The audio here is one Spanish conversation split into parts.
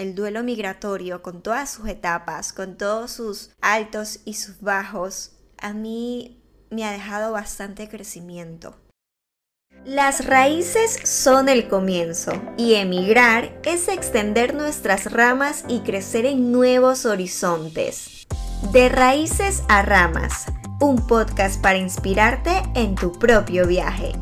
el duelo migratorio, con todas sus etapas, con todos sus altos y sus bajos, a mí me ha dejado bastante crecimiento. Las raíces son el comienzo y emigrar es extender nuestras ramas y crecer en nuevos horizontes. De raíces a ramas, un podcast para inspirarte en tu propio viaje.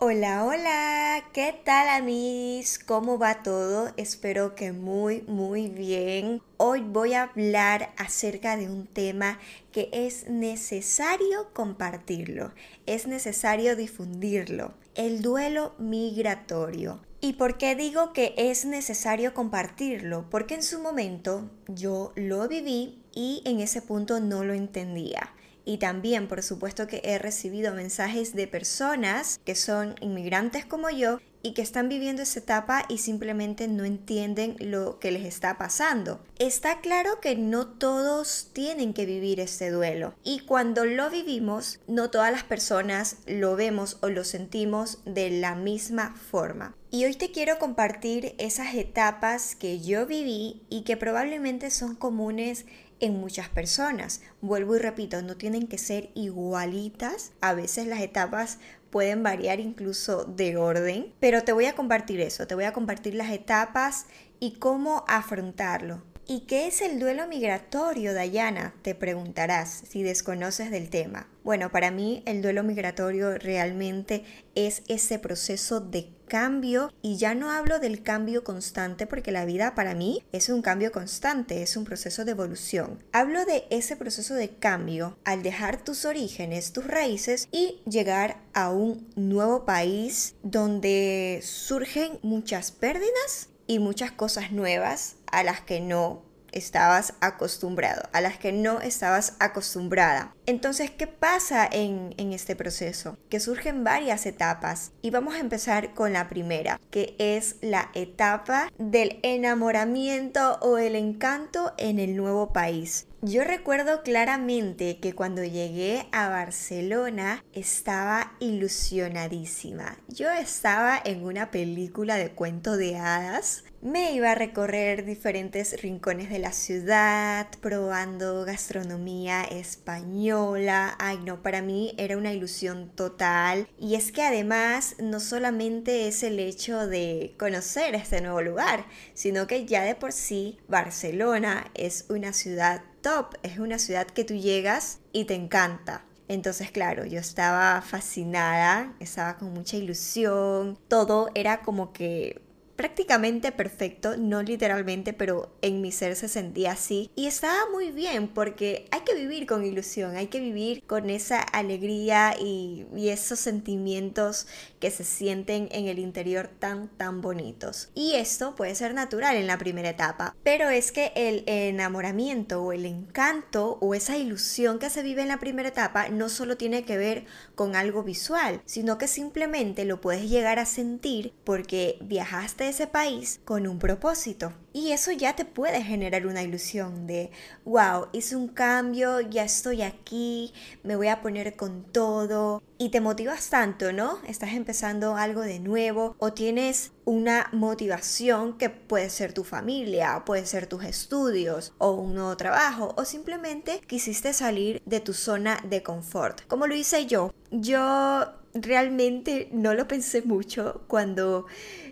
Hola, hola, ¿qué tal amigos? ¿Cómo va todo? Espero que muy, muy bien. Hoy voy a hablar acerca de un tema que es necesario compartirlo, es necesario difundirlo, el duelo migratorio. ¿Y por qué digo que es necesario compartirlo? Porque en su momento yo lo viví y en ese punto no lo entendía. Y también, por supuesto, que he recibido mensajes de personas que son inmigrantes como yo y que están viviendo esa etapa y simplemente no entienden lo que les está pasando. Está claro que no todos tienen que vivir este duelo y cuando lo vivimos, no todas las personas lo vemos o lo sentimos de la misma forma. Y hoy te quiero compartir esas etapas que yo viví y que probablemente son comunes en muchas personas. Vuelvo y repito, no tienen que ser igualitas. A veces las etapas pueden variar incluso de orden, pero te voy a compartir eso, te voy a compartir las etapas y cómo afrontarlo. ¿Y qué es el duelo migratorio, Dayana? Te preguntarás si desconoces del tema. Bueno, para mí el duelo migratorio realmente es ese proceso de cambio y ya no hablo del cambio constante porque la vida para mí es un cambio constante, es un proceso de evolución. Hablo de ese proceso de cambio al dejar tus orígenes, tus raíces y llegar a un nuevo país donde surgen muchas pérdidas y muchas cosas nuevas a las que no estabas acostumbrado, a las que no estabas acostumbrada. Entonces, ¿qué pasa en, en, este proceso? Que surgen varias etapas y vamos a empezar con la primera, que es la etapa del enamoramiento o el encanto en el nuevo país. Yo recuerdo claramente que cuando llegué a Barcelona estaba ilusionadísima. Yo estaba en una película de cuento de hadas. Me iba a recorrer diferentes rincones de la ciudad, probando gastronomía española. Ay, no, para mí era una ilusión total. Y es que además no solamente es el hecho de conocer este nuevo lugar, sino que ya de por sí Barcelona es una ciudad top, es una ciudad que tú llegas y te encanta. Entonces, claro, yo estaba fascinada, estaba con mucha ilusión, todo era como que prácticamente perfecto, no literalmente, pero en mi ser se sentía así. Y estaba muy bien porque hay que vivir con ilusión, hay que vivir con esa alegría y, esos sentimientos que se sienten en el interior tan, tan bonitos. Y esto puede ser natural en la primera etapa, pero es que el enamoramiento o el encanto o esa ilusión que se vive en la primera etapa no solo tiene que ver con algo visual, sino que simplemente lo puedes llegar a sentir porque viajaste ese país con un propósito. Y eso ya te puede generar una ilusión de, wow, hice un cambio, ya estoy aquí, me voy a poner con todo. Y te motivas tanto, ¿no? Estás empezando algo de nuevo o tienes una motivación que puede ser tu familia, puede ser tus estudios o un nuevo trabajo o simplemente quisiste salir de tu zona de confort. Como lo hice yo. Yo realmente no lo pensé mucho cuando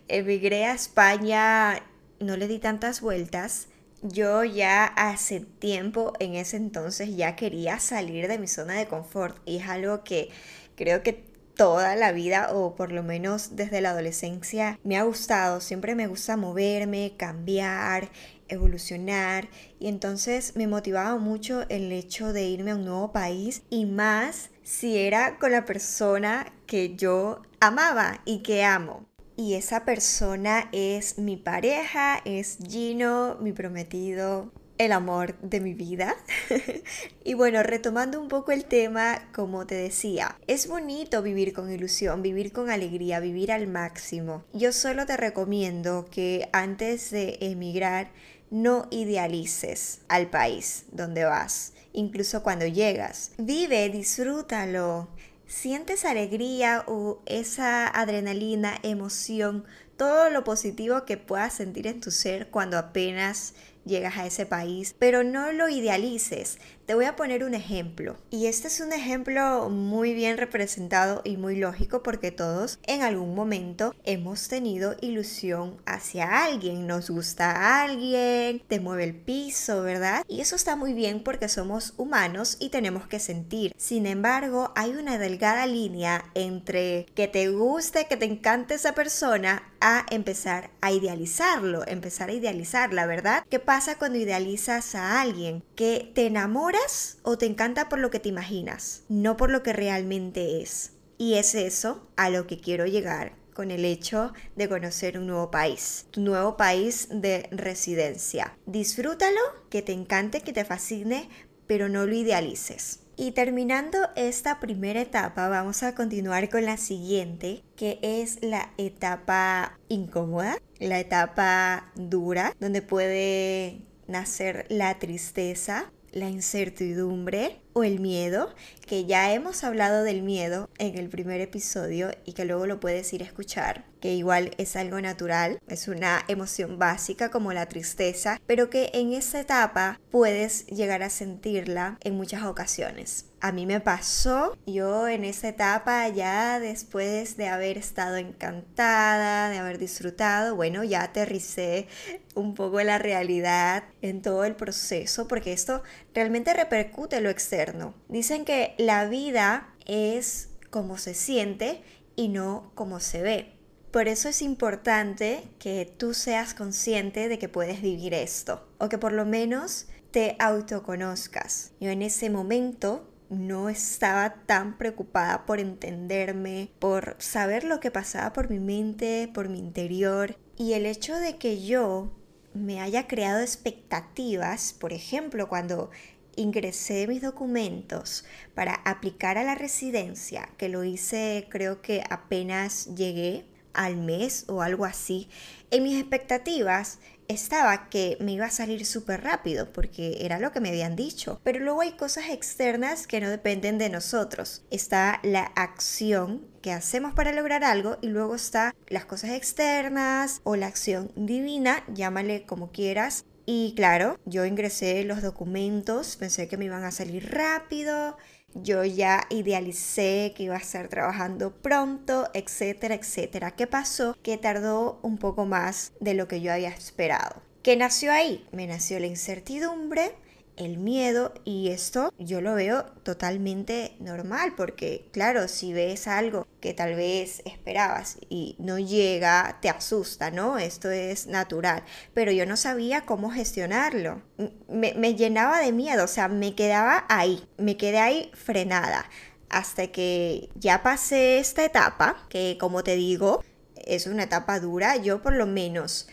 emigré a España, no le di tantas vueltas. Yo ya hace tiempo, en ese entonces, ya quería salir de mi zona de confort y es algo que creo que toda la vida o por lo menos desde la adolescencia me ha gustado. Siempre me gusta moverme, cambiar, evolucionar y entonces me motivaba mucho el hecho de irme a un nuevo país y más si era con la persona que yo amaba y que amo y esa persona es mi pareja, es Gino, mi prometido, el amor de mi vida. y bueno, retomando un poco el tema, como te decía, es bonito vivir con ilusión, vivir con alegría, vivir al máximo. Yo solo te recomiendo que antes de emigrar no idealices al país donde vas, incluso cuando llegas. Vive, disfrútalo, sientes alegría o esa adrenalina, emoción todo lo positivo que puedas sentir en tu ser cuando apenas llegas a ese país, pero no lo idealices. Te voy a poner un ejemplo. Y este es un ejemplo muy bien representado y muy lógico porque todos en algún momento hemos tenido ilusión hacia alguien. Nos gusta a alguien, te mueve el piso, ¿verdad? Y eso está muy bien porque somos humanos y tenemos que sentir. Sin embargo, hay una delgada línea entre que te guste, que te encante esa persona, a empezar a idealizarlo, empezar a idealizarla, ¿verdad? ¿Qué pasa cuando idealizas a alguien? Que te enamoras o te encanta por lo que te imaginas, no por lo que realmente es. Y es eso a lo que quiero llegar con el hecho de conocer un nuevo país, tu nuevo país de residencia. Disfrútalo, que te encante, que te fascine, pero no lo idealices. Y terminando esta primera etapa, vamos a continuar con la siguiente, que es la etapa incómoda, la etapa dura, donde puede nacer la tristeza, la incertidumbre o el miedo, que ya hemos hablado del miedo en el primer episodio y que luego lo puedes ir a escuchar, que igual es algo natural, es una emoción básica como la tristeza, pero que en esa etapa puedes llegar a sentirla en muchas ocasiones. A mí me pasó, yo en esa etapa ya después de haber estado encantada, de haber disfrutado, bueno, ya aterricé un poco la realidad en todo el proceso, porque esto realmente repercute lo externo. Dicen que la vida es como se siente y no como se ve. Por eso es importante que tú seas consciente de que puedes vivir esto, o que por lo menos te autoconozcas. Yo en ese momento no estaba tan preocupada por entenderme, por saber lo que pasaba por mi mente, por mi interior. Y el hecho de que yo me haya creado expectativas, por ejemplo, cuando ingresé mis documentos para aplicar a la residencia, que lo hice creo que apenas llegué al mes o algo así, en mis expectativas estaba que me iba a salir súper rápido porque era lo que me habían dicho. Pero luego hay cosas externas que no dependen de nosotros. Está la acción que hacemos para lograr algo y luego está las cosas externas o la acción divina, llámale como quieras. Y claro, yo ingresé los documentos, pensé que me iban a salir rápido yo ya idealicé que iba a estar trabajando pronto, etcétera, etcétera. ¿Qué pasó? Que tardó un poco más de lo que yo había esperado. ¿Qué nació ahí? Me nació la incertidumbre, el miedo y esto yo lo veo totalmente normal porque claro, si ves algo que tal vez esperabas y no llega, te asusta, ¿no? Esto es natural, pero yo no sabía cómo gestionarlo. Me, me llenaba de miedo, o sea, me quedaba ahí, me quedé ahí frenada hasta que ya pasé esta etapa, que como te digo, es una etapa dura, yo por lo menos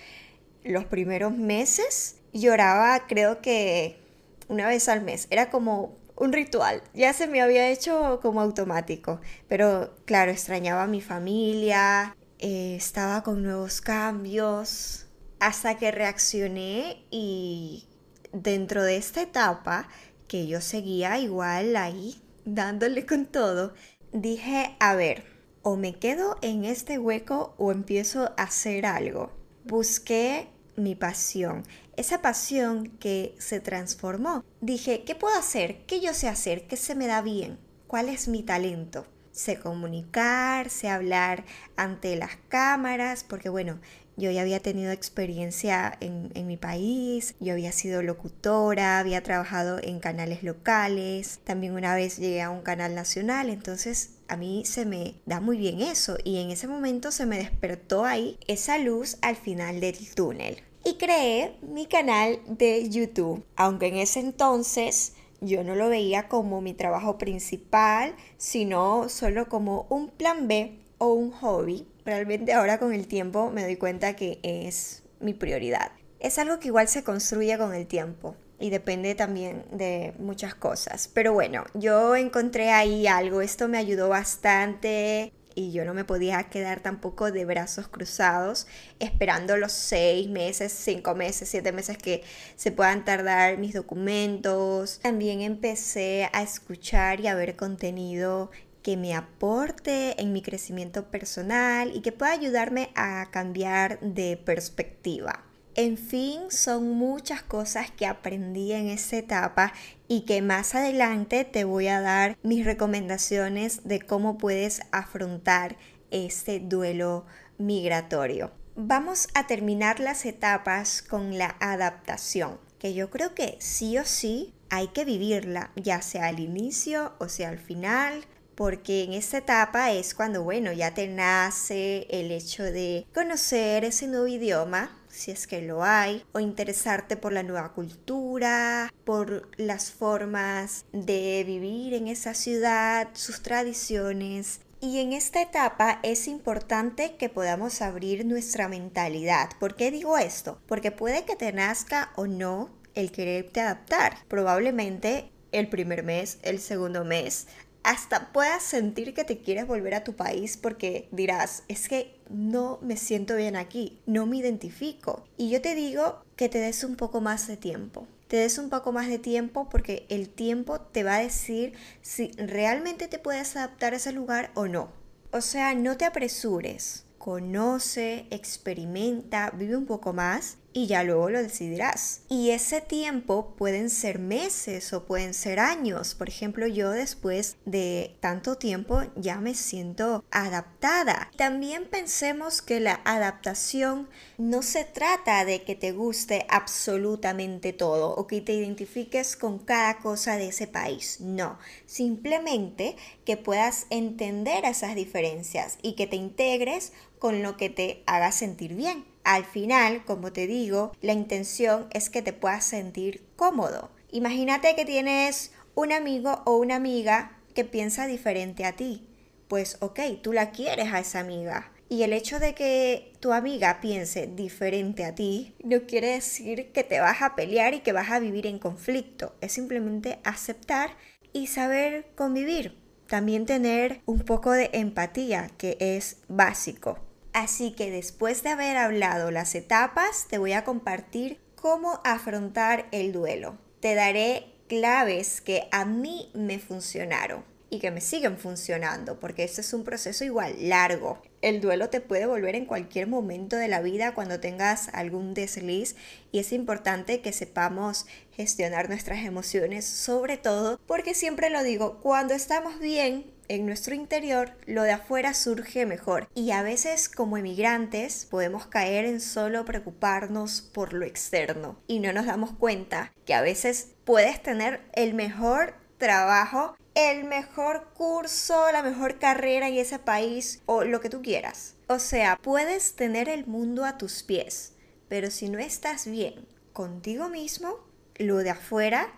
los primeros meses lloraba creo que una vez al mes. Era como un ritual. Ya se me había hecho como automático. Pero claro, extrañaba a mi familia, eh, estaba con nuevos cambios. Hasta que reaccioné y dentro de esta etapa, que yo seguía igual ahí, dándole con todo, dije, a ver, o me quedo en este hueco o empiezo a hacer algo. Busqué mi pasión esa pasión que se transformó. Dije, ¿qué puedo hacer? ¿Qué yo sé hacer? ¿Qué se me da bien? ¿Cuál es mi talento? Sé comunicar, sé hablar ante las cámaras, porque bueno, yo ya había tenido experiencia en, en, mi país, yo había sido locutora, había trabajado en canales locales, también una vez llegué a un canal nacional, entonces a mí se me da muy bien eso y en ese momento se me despertó ahí esa luz al final del túnel y creé mi canal de YouTube. Aunque en ese entonces yo no lo veía como mi trabajo principal, sino solo como un plan B o un hobby. Realmente ahora con el tiempo me doy cuenta que es mi prioridad. Es algo que igual se construye con el tiempo y depende también de muchas cosas. Pero bueno, yo encontré ahí algo, esto me ayudó bastante y yo no me podía quedar tampoco de brazos cruzados esperando los seis meses, cinco meses, siete meses que se puedan tardar mis documentos. También empecé a escuchar y a ver contenido que me aporte en mi crecimiento personal y que pueda ayudarme a cambiar de perspectiva. En fin, son muchas cosas que aprendí en esta etapa y que más adelante te voy a dar mis recomendaciones de cómo puedes afrontar este duelo migratorio. Vamos a terminar las etapas con la adaptación, que yo creo que sí o sí hay que vivirla, ya sea al inicio o sea al final, porque en esta etapa es cuando, bueno, ya te nace el hecho de conocer ese nuevo idioma, si es que lo hay, o interesarte por la nueva cultura, por las formas de vivir en esa ciudad, sus tradiciones. Y en esta etapa es importante que podamos abrir nuestra mentalidad. ¿Por qué digo esto? Porque puede que te nazca o no el quererte adaptar. Probablemente el primer mes, el segundo mes, hasta puedas sentir que te quieres volver a tu país porque dirás, es que no me siento bien aquí, no me identifico. Y yo te digo que te des un poco más de tiempo. Te des un poco más de tiempo porque el tiempo te va a decir si realmente te puedes adaptar a ese lugar o no. O sea, no te apresures. Conoce, experimenta, vive un poco más y ya luego lo decidirás. Y ese tiempo pueden ser meses o pueden ser años. Por ejemplo, yo después de tanto tiempo ya me siento adaptada. También pensemos que la adaptación no se trata de que te guste absolutamente todo o que te identifiques con cada cosa de ese país. No, simplemente que puedas entender esas diferencias y que te integres con lo que te haga sentir bien. Al final, como te digo, la intención es que te puedas sentir cómodo. Imagínate que tienes un amigo o una amiga que piensa diferente a ti. Pues ok, tú la quieres a esa amiga. Y el hecho de que tu amiga piense diferente a ti no quiere decir que te vas a pelear y que vas a vivir en conflicto. Es simplemente aceptar y saber convivir. También tener un poco de empatía, que es básico. Así que después de haber hablado las etapas, te voy a compartir cómo afrontar el duelo. Te daré claves que a mí me funcionaron y que me siguen funcionando, porque este es un proceso igual largo. El duelo te puede volver en cualquier momento de la vida cuando tengas algún desliz y es importante que sepamos gestionar nuestras emociones, sobre todo porque siempre lo digo, cuando estamos bien en nuestro interior, lo de afuera surge mejor. Y a veces como emigrantes podemos caer en solo preocuparnos por lo externo y no nos damos cuenta que a veces puedes tener el mejor trabajo, el mejor curso, la mejor carrera en ese país o lo que tú quieras. O sea, puedes tener el mundo a tus pies, pero si no estás bien contigo mismo, lo de afuera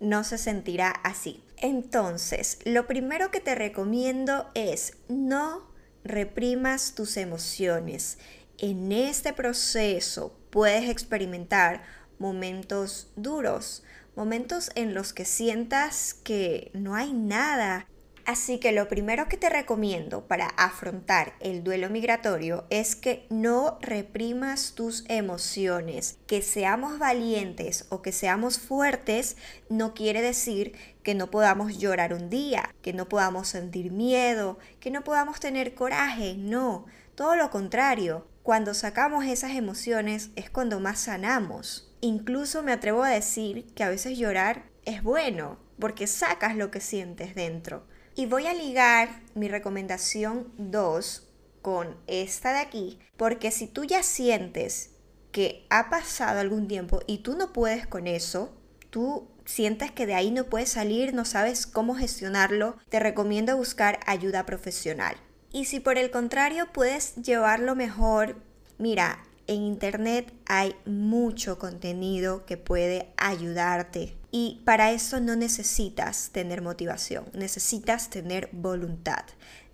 no se sentirá así. Entonces, lo primero que te recomiendo es no reprimas tus emociones. En este proceso puedes experimentar momentos duros, momentos en los que sientas que no hay nada Así que lo primero que te recomiendo para afrontar el duelo migratorio es que no reprimas tus emociones. Que seamos valientes o que seamos fuertes no quiere decir que no podamos llorar un día, que no podamos sentir miedo, que no podamos tener coraje. No, todo lo contrario. Cuando sacamos esas emociones es cuando más sanamos. Incluso me atrevo a decir que a veces llorar es bueno, porque sacas lo que sientes dentro. Y voy a ligar mi recomendación 2 con esta de aquí, porque si tú ya sientes que ha pasado algún tiempo y tú no puedes con eso, tú sientes que de ahí no puedes salir, no sabes cómo gestionarlo, te recomiendo buscar ayuda profesional. Y si por el contrario puedes llevarlo mejor, mira, en internet hay mucho contenido que puede ayudarte y para eso no necesitas tener motivación, necesitas tener voluntad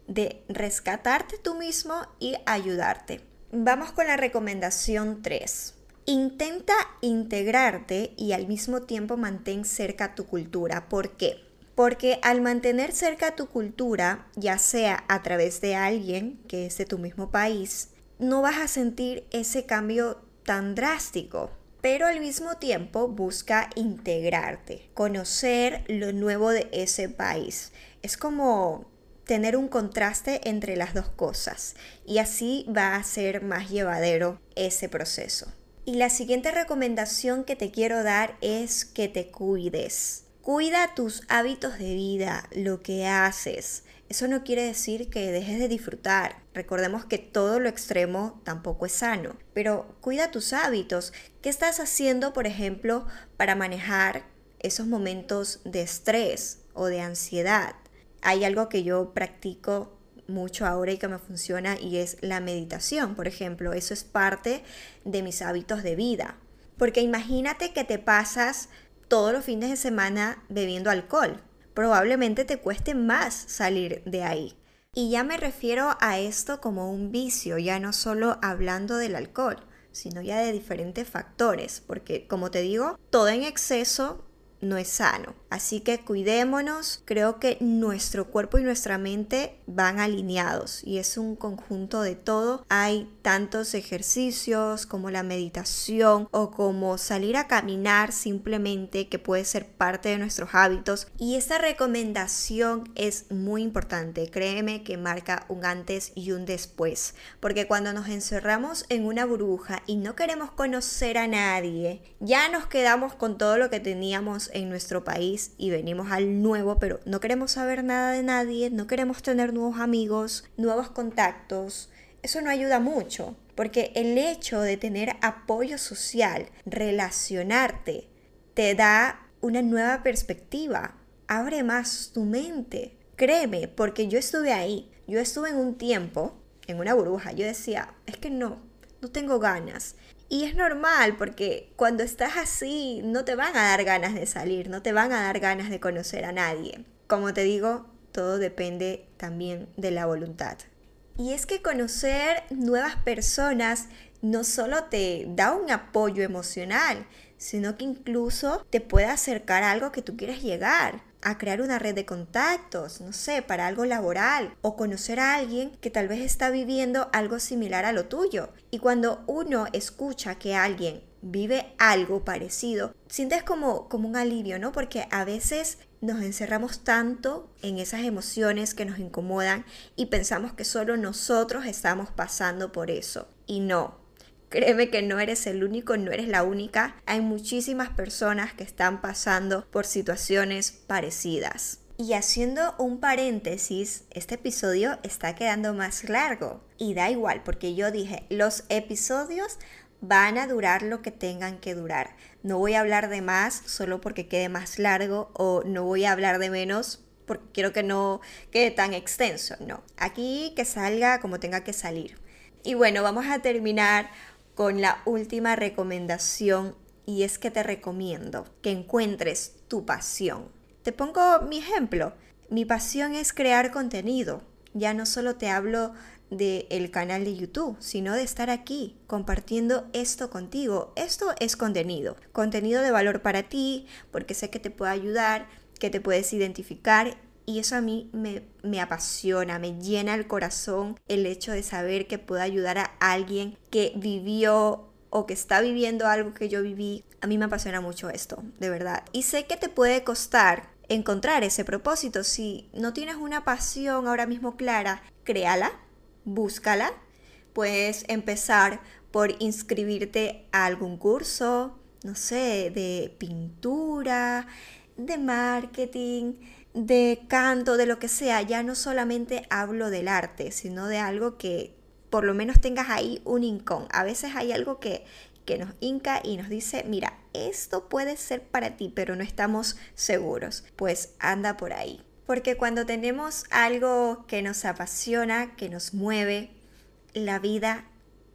de rescatarte tú mismo y ayudarte. Vamos con la recomendación 3. Intenta integrarte y al mismo tiempo mantén cerca tu cultura. ¿Por qué? Porque al mantener cerca tu cultura, ya sea a través de alguien que es de tu mismo país, no vas a sentir ese cambio tan drástico pero al mismo tiempo busca integrarte, conocer lo nuevo de ese país. Es como tener un contraste entre las dos cosas y así va a ser más llevadero ese proceso. Y la siguiente recomendación que te quiero dar es que te cuides. Cuida tus hábitos de vida, lo que haces. Eso no quiere decir que dejes de disfrutar. Recordemos que todo lo extremo tampoco es sano. Pero cuida tus hábitos. ¿Qué estás haciendo, por ejemplo, para manejar esos momentos de estrés o de ansiedad? Hay algo que yo practico mucho ahora y que me funciona y es la meditación, por ejemplo. Eso es parte de mis hábitos de vida. Porque imagínate que te pasas todos los fines de semana bebiendo alcohol. Probablemente te cueste más salir de ahí. Y ya me refiero a esto como un vicio, ya no solo hablando del alcohol, sino ya de diferentes factores, porque como te digo, todo en exceso no es sano. Así que cuidémonos, creo que nuestro cuerpo y nuestra mente van alineados y es un conjunto de todo. Hay tantos ejercicios como la meditación o como salir a caminar simplemente que puede ser parte de nuestros hábitos y esta recomendación es muy importante, créeme que marca un antes y un después, porque cuando nos encerramos en una burbuja y no queremos conocer a nadie, ya nos quedamos con todo lo que teníamos en nuestro país y venimos al nuevo, pero no queremos saber nada de nadie, no queremos tener nuevos amigos, nuevos contactos. Eso no ayuda mucho, porque el hecho de tener apoyo social, relacionarte, te da una nueva perspectiva, abre más tu mente. Créeme, porque yo estuve ahí, yo estuve en un tiempo, en una burbuja, yo decía, es que no, no tengo ganas. Y es normal porque cuando estás así no te van a dar ganas de salir, no te van a dar ganas de conocer a nadie. Como te digo, todo depende también de la voluntad. Y es que conocer nuevas personas no solo te da un apoyo emocional, sino que incluso te puede acercar a algo que tú quieres llegar a crear una red de contactos, no sé, para algo laboral o conocer a alguien que tal vez está viviendo algo similar a lo tuyo. Y cuando uno escucha que alguien vive algo parecido, sientes como, como un alivio, ¿no? Porque a veces nos encerramos tanto en esas emociones que nos incomodan y pensamos que solo nosotros estamos pasando por eso. Y no, Créeme que no eres el único, no eres la única. Hay muchísimas personas que están pasando por situaciones parecidas. Y haciendo un paréntesis, este episodio está quedando más largo. Y da igual, porque yo dije, los episodios van a durar lo que tengan que durar. No voy a hablar de más solo porque quede más largo o no voy a hablar de menos porque quiero que no quede tan extenso. No, aquí que salga como tenga que salir. Y bueno, vamos a terminar con la última recomendación y es que te recomiendo que encuentres tu pasión. Te pongo mi ejemplo. Mi pasión es crear contenido. Ya no solo te hablo del el canal de YouTube, sino de estar aquí compartiendo esto contigo. Esto es contenido, contenido de valor para ti, porque sé que te puede ayudar, que te puedes identificar y eso a mí me, apasiona, me llena el corazón el hecho de saber que puedo ayudar a alguien que vivió o que está viviendo algo que yo viví. A mí me apasiona mucho esto, de verdad. Y sé que te puede costar encontrar ese propósito. Si no tienes una pasión ahora mismo clara, créala, búscala. Puedes empezar por inscribirte a algún curso, no sé, de pintura, de marketing, de canto, de lo que sea, ya no solamente hablo del arte, sino de algo que por lo menos tengas ahí un incón. A veces hay algo que, que nos hinca y nos dice, mira, esto puede ser para ti, pero no estamos seguros. Pues anda por ahí. Porque cuando tenemos algo que nos apasiona, que nos mueve, la vida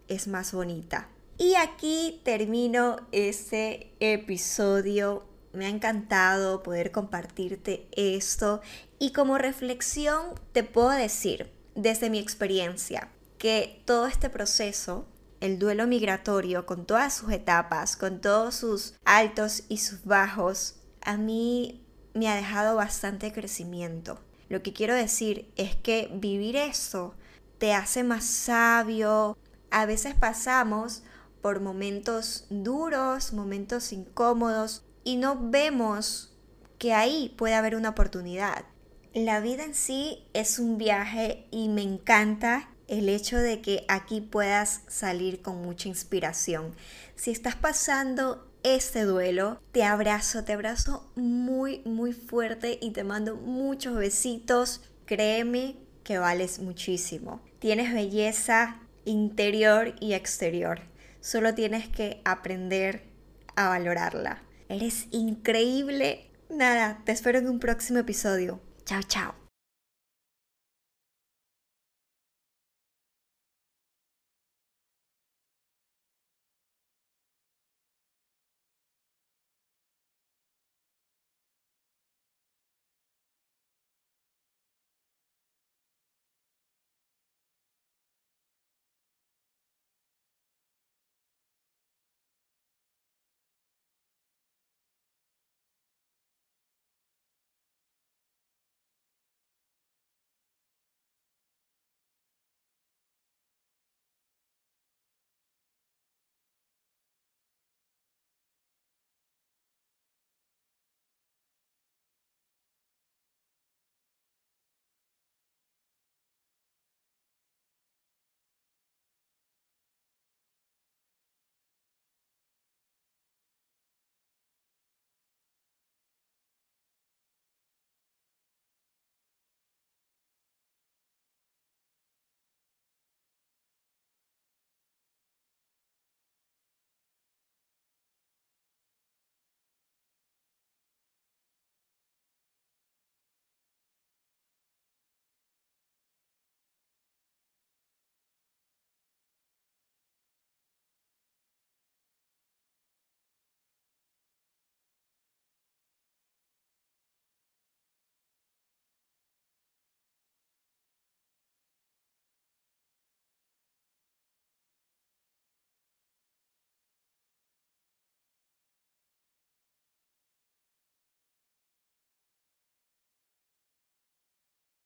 es más bonita. Y aquí termino este episodio me ha encantado poder compartirte esto y como reflexión te puedo decir desde mi experiencia que todo este proceso, el duelo migratorio con todas sus etapas, con todos sus altos y sus bajos, a mí me ha dejado bastante crecimiento. Lo que quiero decir es que vivir eso te hace más sabio. A veces pasamos por momentos duros, momentos incómodos, y no vemos que ahí puede haber una oportunidad. La vida en sí es un viaje y me encanta el hecho de que aquí puedas salir con mucha inspiración. Si estás pasando este duelo, te abrazo, te abrazo muy, muy fuerte y te mando muchos besitos. Créeme que vales muchísimo. Tienes belleza interior y exterior. Solo tienes que aprender a valorarla. Eres increíble. Nada, te espero en un próximo episodio. Chao, chao.